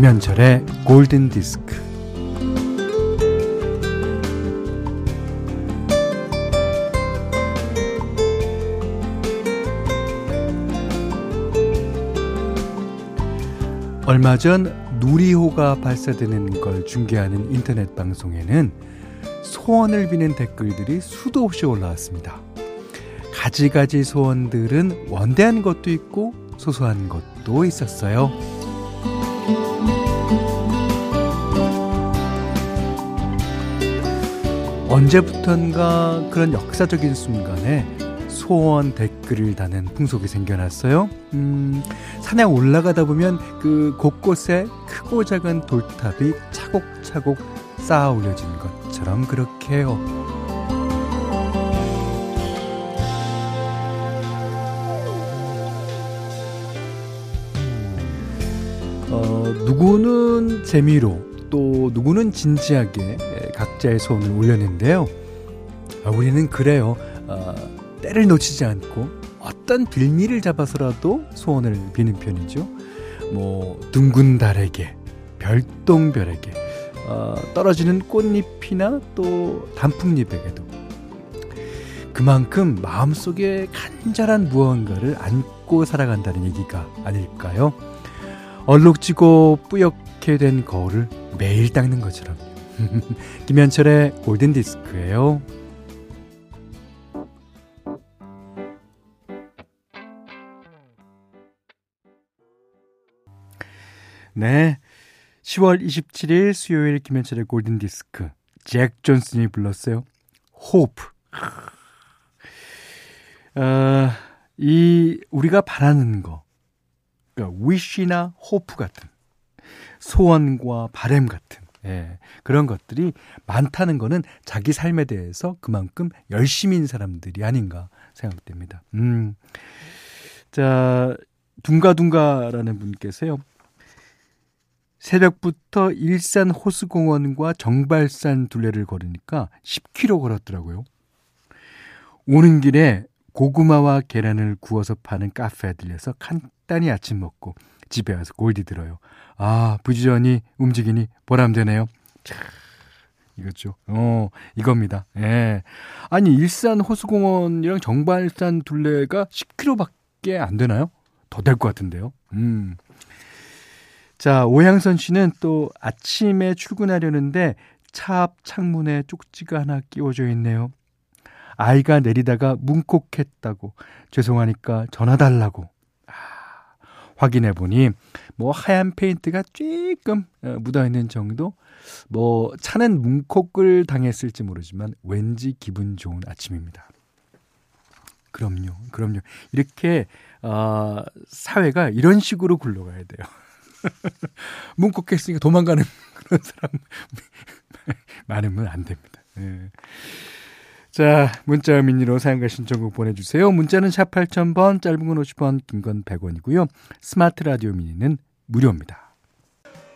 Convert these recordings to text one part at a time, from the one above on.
김현철의 골든 디스크. 얼마 전 누리호가 발사되는 걸 중계하는 인터넷 방송에는 소원을 비는 댓글들이 수도 없이 올라왔습니다. 가지가지 소원들은 원대한 것도 있고 소소한 것도 있었어요. 언제부턴가 그런 역사적인 순간에 소원 댓글을 다는 풍속이 생겨났어요. 음, 산에 올라가다 보면 그 곳곳에 크고 작은 돌탑이 차곡차곡 쌓아 올려진 것처럼 그렇게 요. 어, 누구는 재미로 또 누구는 진지하게 각자의 소원을 올렸는데요. 아, 우리는 그래요. 어, 때를 놓치지 않고 어떤 빌미를 잡아서라도 소원을 비는 편이죠. 뭐 둥근 달에게, 별똥별에게, 어, 떨어지는 꽃잎이나 또 단풍잎에게도 그만큼 마음속에 간절한 무언가를 안고 살아간다는 얘기가 아닐까요? 얼룩지고 뿌옇게 된 거울을 매일 닦는 것처럼. 김현철의 골든 디스크예요. 네. 10월 27일 수요일 김현철의 골든 디스크. 잭 존슨이 불렀어요. 호프. 어, 이 우리가 바라는 거. 그러니까 wish나 hope 같은 소원과 바램 같은 예, 그런 것들이 많다는 거는 자기 삶에 대해서 그만큼 열심인 사람들이 아닌가 생각됩니다. 음. 자, 둥가둥가라는 분께서요. 새벽부터 일산 호수공원과 정발산 둘레를 걸으니까 10km 걸었더라고요. 오는 길에 고구마와 계란을 구워서 파는 카페에 들려서 간단히 아침 먹고 집에 와서 골디 들어요. 아, 부지런히 움직이니 보람되네요. 차, 이거죠. 어, 이겁니다. 예. 아니, 일산 호수공원이랑 정발산 둘레가 10km밖에 안 되나요? 더 될 것 같은데요. 음. 자, 오향선 씨는 또 아침에 출근하려는데 차 앞 창문에 쪽지가 하나 끼워져 있네요. 아이가 내리다가 뭉콕했다고 죄송하니까 전화 달라고. 아, 확인해 보니 뭐 하얀 페인트가 조금 어, 묻어 있는 정도. 뭐 차는 뭉콕을 당했을지 모르지만 왠지 기분 좋은 아침입니다. 그럼요, 그럼요. 이렇게 어, 사회가 이런 식으로 굴러가야 돼요. 뭉콕했으니까 도망가는 그런 사람 많으면 안 됩니다. 네. 자, 문자 미니로 사연과 신청곡 보내주세요. 문자는 샵 8000번, 짧은 건 50원, 긴 건 100원이고요. 스마트 라디오 미니는 무료입니다.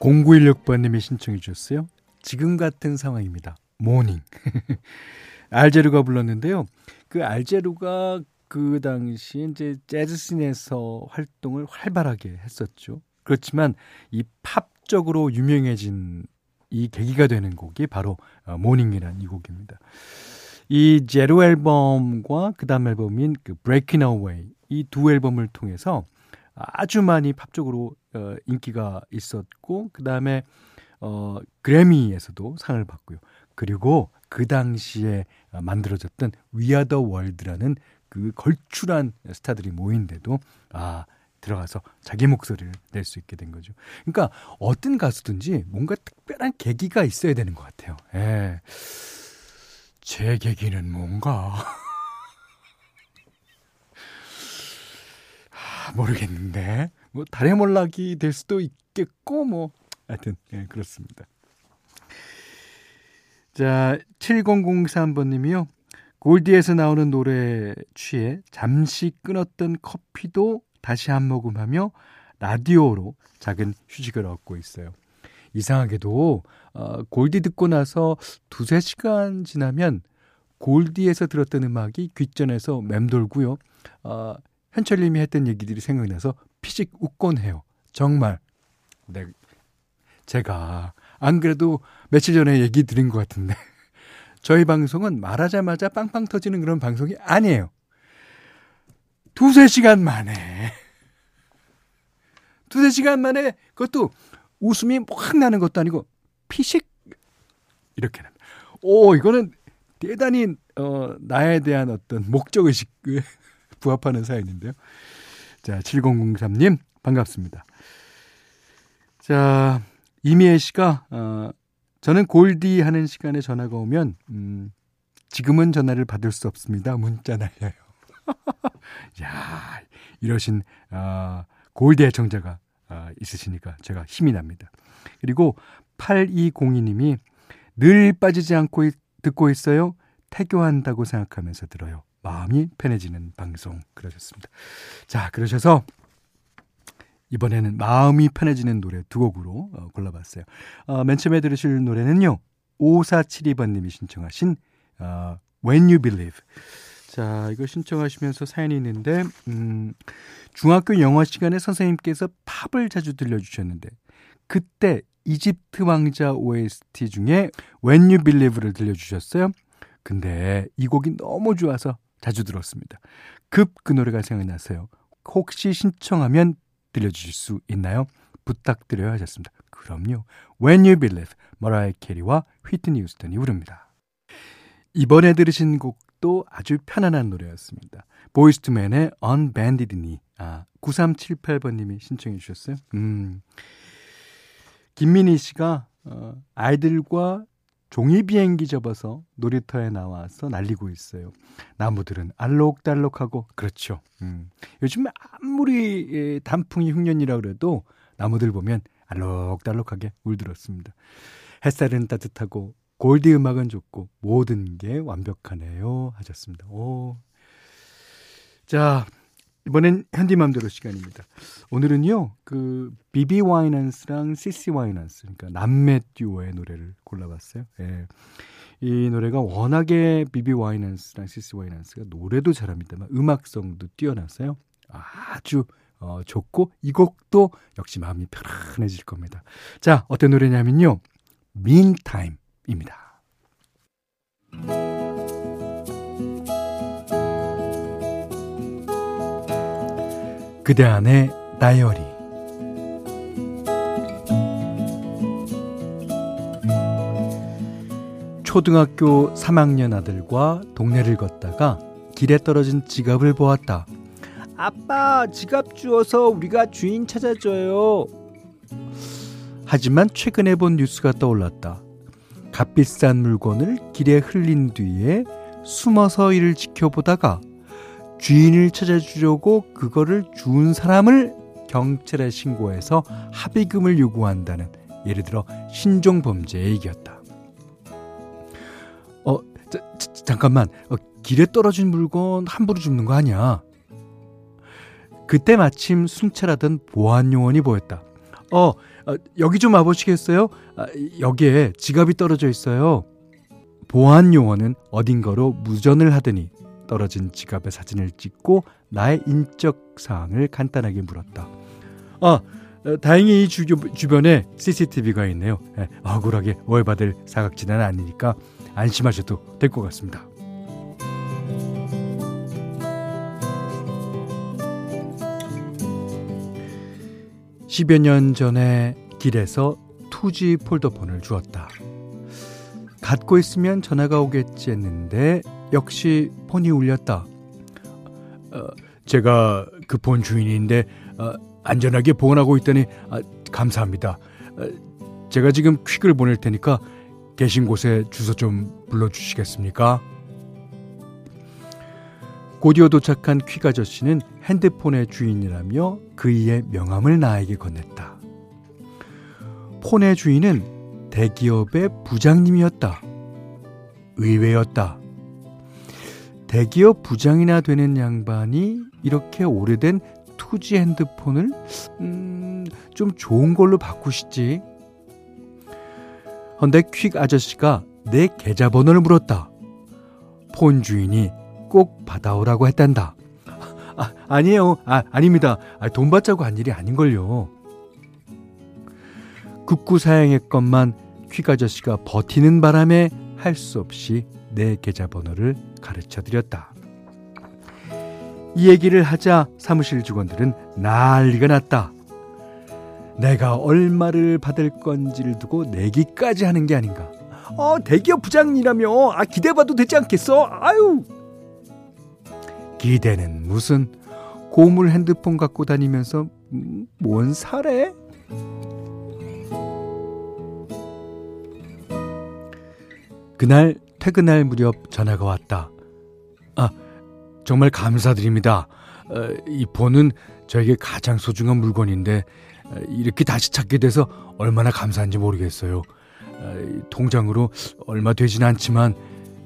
0916번님이 신청해 주셨어요. 지금 같은 상황입니다. Morning. 알 재로가 불렀는데요. 그 알 재로가 그 당시 이제 재즈씬에서 활동을 활발하게 했었죠. 그렇지만 이 팝적으로 유명해진 이 계기가 되는 곡이 바로 모닝이라는 이 곡입니다. 이 제로 앨범과 그 다음 앨범인 그 Breaking Away 이 두 앨범을 통해서 아주 많이 팝적으로 어, 인기가 있었고 그 다음에 어, 그래미에서도 상을 받고요. 그리고 그 당시에 만들어졌던 We Are the World라는 그 걸출한 스타들이 모인데도 아 들어가서 자기 목소리를 낼 수 있게 된 거죠. 그러니까 어떤 가수든지 뭔가 특별한 계기가 있어야 되는 것 같아요. 예. 제 계기는 뭔가 아, 모르겠는데 뭐 달의 몰락이 될 수도 있겠고 뭐 하여튼 예, 그렇습니다. 자 7003번님이요. 골디에서 나오는 노래 취해 잠시 끊었던 커피도 다시 한 모금하며 라디오로 작은 휴식을 얻고 있어요. 이상하게도 어, 골디 듣고 나서 두세 시간 지나면 골디에서 들었던 음악이 귓전에서 맴돌고요. 어, 현철님이 했던 얘기들이 생각나서 피식 웃곤 해요. 정말 네, 제가 안 그래도 며칠 전에 얘기 드린 것 같은데 저희 방송은 말하자마자 빵빵 터지는 그런 방송이 아니에요. 두세 시간 만에 두세 시간 만에 그것도 웃음이 확 나는 것도 아니고 피식 이렇게 납니다. 오 이거는 대단히 어, 나에 대한 어떤 목적의식에 부합하는 사연인데요. 자 7003님 반갑습니다. 자 이미애 씨가 어, 저는 골디 하는 시간에 전화가 오면 음, 지금은 전화를 받을 수 없습니다. 문자 날려요. 야 이러신 어, 골디 애청자가 어, 있으시니까 제가 힘이 납니다. 그리고 8202님이 늘 빠지지 않고 있, 듣고 있어요. 태교한다고 생각하면서 들어요. 마음이 편해지는 방송 그러셨습니다. 자 그러셔서 이번에는 마음이 편해지는 노래 두 곡으로 어, 골라봤어요. 어, 맨 처음에 들으실 노래는요. 5472번님이 신청하신 어, When You Believe. 자, 이거 신청하시면서 사연이 있는데 음, 중학교 영어 시간에 선생님께서 팝을 자주 들려주셨는데 그때 이집트 왕자 OST 중에 When You Believe를 들려주셨어요. 근데 이 곡이 너무 좋아서 자주 들었습니다. 급 그 노래가 생각났어요. 혹시 신청하면 들려주실 수 있나요? 부탁드려야 하셨습니다. 그럼요. When You Believe, 머라이 캐리와 휘트니 유스턴이 부릅니다. 이번에 들으신 곡 도 아주 편안한 노래였습니다. 보이스투맨의 Unbanded Knee. 아, 9378번님이 신청해 주셨어요. 음. 김민희 씨가 어, 아이들과 종이 비행기 접어서 놀이터에 나와서 날리고 있어요. 나무들은 알록달록하고 그렇죠. 음. 요즘 아무리 예, 단풍이 흉년이라 그래도 나무들 보면 알록달록하게 물들었습니다. 햇살은 따뜻하고 골디 음악은 좋고 모든 게 완벽하네요 하셨습니다. 오. 자, 이번엔 현디맘대로 시간입니다. 오늘은요, 그, 비비 와이넌스랑 시시 와이넌스, 그러니까 남매 듀오의 노래를 골라봤어요. 예. 이 노래가 워낙에 비비 와이넌스랑 시시 와이넌스가 노래도 잘합니다만 음악성도 뛰어나서요. 아주 어, 좋고 이 곡도 역시 마음이 편안해질 겁니다. 자, 어떤 노래냐면요. Meantime 입니다. 그대 안의 다이어리 초등학교 3학년 아들과 동네를 걷다가 길에 떨어진 지갑을 보았다. 아빠, 지갑 주워서 우리가 주인 찾아줘요. 하지만 최근에 본 뉴스가 떠올랐다. 값비싼 물건을 길에 흘린 뒤에 숨어서 이를 지켜보다가 주인을 찾아주려고 그거를 준 사람을 경찰에 신고해서 합의금을 요구한다는 예를 들어 신종 범죄의 얘기였다. 어, 자, 자, 잠깐만. 어, 길에 떨어진 물건 함부로 줍는 거 아니야. 그때 마침 순찰하던 보안 요원이 보였다. 어, 어 여기 좀 와보시겠어요? 아, 여기에 지갑이 떨어져 있어요. 보안 요원은 어딘가로 무전을 하더니 떨어진 지갑의 사진을 찍고 나의 인적 사항을 간단하게 물었다. 아, 다행히 이 주, 주변에 CCTV가 있네요. 네, 억울하게 오해받을 사각지대는 아니니까 안심하셔도 될 것 같습니다. 1 0여 년 전에 길에서 투지 폴더폰을 주었다. 갖고 있으면 전화가 오겠지 했는데 역시 폰이 울렸다. 어, 제가 그 폰 주인인데 어, 안전하게 보관하고 있다니 아, 감사합니다. 어, 제가 지금 퀵을 보낼 테니까 계신 곳에 주소 좀 불러주시겠습니까? 곧이어 도착한 퀵 아저씨는 핸드폰의 주인이라며 그이의 명함을 나에게 건넸다. 폰의 주인은 대기업의 부장님이었다. 의외였다. 대기업 부장이나 되는 양반이 이렇게 오래된 투지 핸드폰을 음, 좀 좋은 걸로 바꾸시지. 헌데 퀵 아저씨가 내 계좌번호를 물었다. 폰 주인이 꼭 받아오라고 했단다. 아, 아니에요. 아, 아닙니다. 아, 돈 받자고 한 일이 아닌걸요. 극구사양했건만 퀴가저씨가 버티는 바람에 할 수 없이 내 계좌번호를 가르쳐 드렸다. 이 얘기를 하자 사무실 직원들은 난리가 났다. 내가 얼마를 받을 건지를 두고 내기까지 하는 게 아닌가. 어, 대기업 부장이라며 아, 기대봐도 되지 않겠어? 아유. 기대는 무슨 고물 핸드폰 갖고 다니면서 음, 뭔 사래? 그날 퇴근할 무렵 전화가 왔다. 아, 정말 감사드립니다. 어, 이 폰은 저에게 가장 소중한 물건인데 어, 이렇게 다시 찾게 돼서 얼마나 감사한지 모르겠어요. 어, 통장으로 얼마 되진 않지만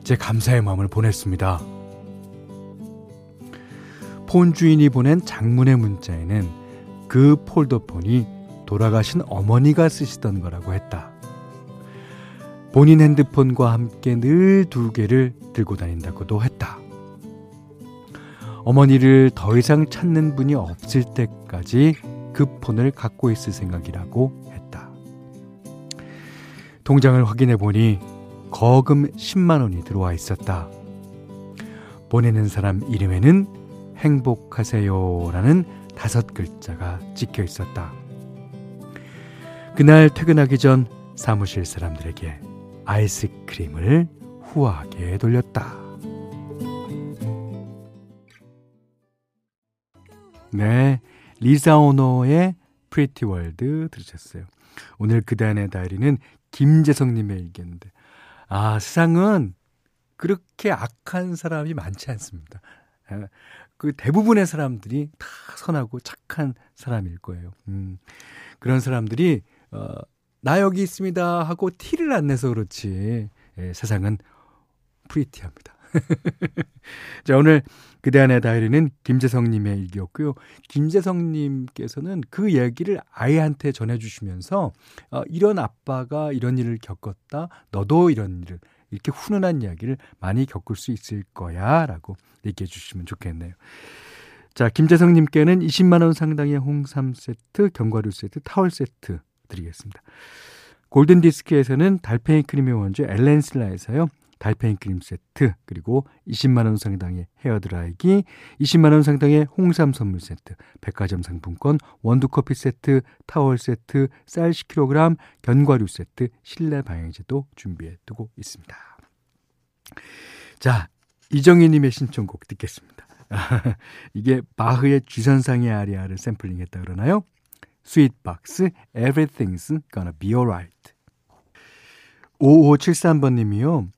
제 감사의 마음을 보냈습니다. 폰 주인이 보낸 장문의 문자에는 그 폴더폰이 돌아가신 어머니가 쓰시던 거라고 했다. 본인 핸드폰과 함께 늘 두 개를 들고 다닌다고도 했다. 어머니를 더 이상 찾는 분이 없을 때까지 그 폰을 갖고 있을 생각이라고 했다. 통장을 확인해 보니 거금 10만 원이 들어와 있었다. 보내는 사람 이름에는 행복하세요 라는 다섯 글자가 찍혀 있었다. 그날 퇴근하기 전 사무실 사람들에게 아이스크림을 후하게 돌렸다. 네. 리사 오노의 Pretty World 들으셨어요. 오늘 그대의 다이어리는 김재성님의 얘기였는데, 아, 세상은 그렇게 악한 사람이 많지 않습니다. 아, 그 대부분의 사람들이 다 선하고 착한 사람일 거예요. 음, 그런 사람들이, 어, 나 여기 있습니다 하고 티를 안 내서 그렇지, 예, 세상은 프리티합니다. 자, 오늘 그대 안의 다이리는 김재성님의 일기였고요. 김재성님께서는 그 얘기를 아이한테 전해주시면서 어, 이런 아빠가 이런 일을 겪었다. 너도 이런 일을 이렇게 훈훈한 이야기를 많이 겪을 수 있을 거야. 라고 얘기해 주시면 좋겠네요. 자, 김재성 님께는 20만 원 상당의 홍삼 세트, 견과류 세트, 타월 세트 드리겠습니다. 골든 디스크에서는 달팽이 크림의 원조 엘렌슬라에서요. 달팽이 크림 세트, 그리고 20만원 상당의 헤어드라이기, 20만원 상당의 홍삼 선물 세트, 백화점 상품권, 원두커피 세트, 타월 세트, 쌀 10kg, 견과류 세트, 실내 방향제도 준비해 두고 있습니다. 자, 이정희님의 신청곡 듣겠습니다. 이게 바흐의 G선상의 아리아를 샘플링 했다 그러나요? Sweetbox, Everything's Gonna Be Alright. 5573번님이요.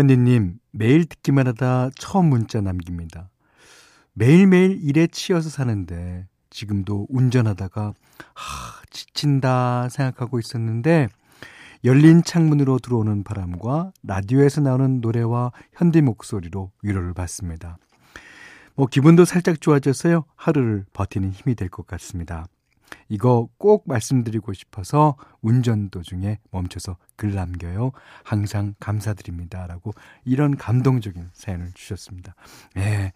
현디님, 매일 듣기만 하다 처음 문자 남깁니다. 매일매일 일에 치여서 사는데, 지금도 운전하다가, 하, 지친다 생각하고 있었는데, 열린 창문으로 들어오는 바람과 라디오에서 나오는 노래와 현디 목소리로 위로를 받습니다. 뭐, 기분도 살짝 좋아져서요, 하루를 버티는 힘이 될 것 같습니다. 이거 꼭 말씀드리고 싶어서 운전 도중에 멈춰서 글 남겨요. 항상 감사드립니다. 라고 이런 감동적인 사연을 주셨습니다. 예.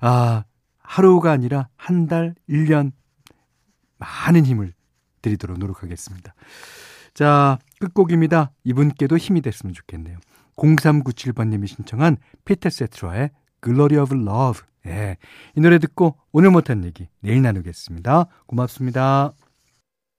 아, 하루가 아니라 한 달, 1년 많은 힘을 드리도록 노력하겠습니다. 자, 끝곡입니다. 이분께도 힘이 됐으면 좋겠네요. 0397번님이 신청한 피터 세트로의 Glory of Love 예. 이 노래 듣고 오늘 못한 얘기 내일 나누겠습니다. 고맙습니다.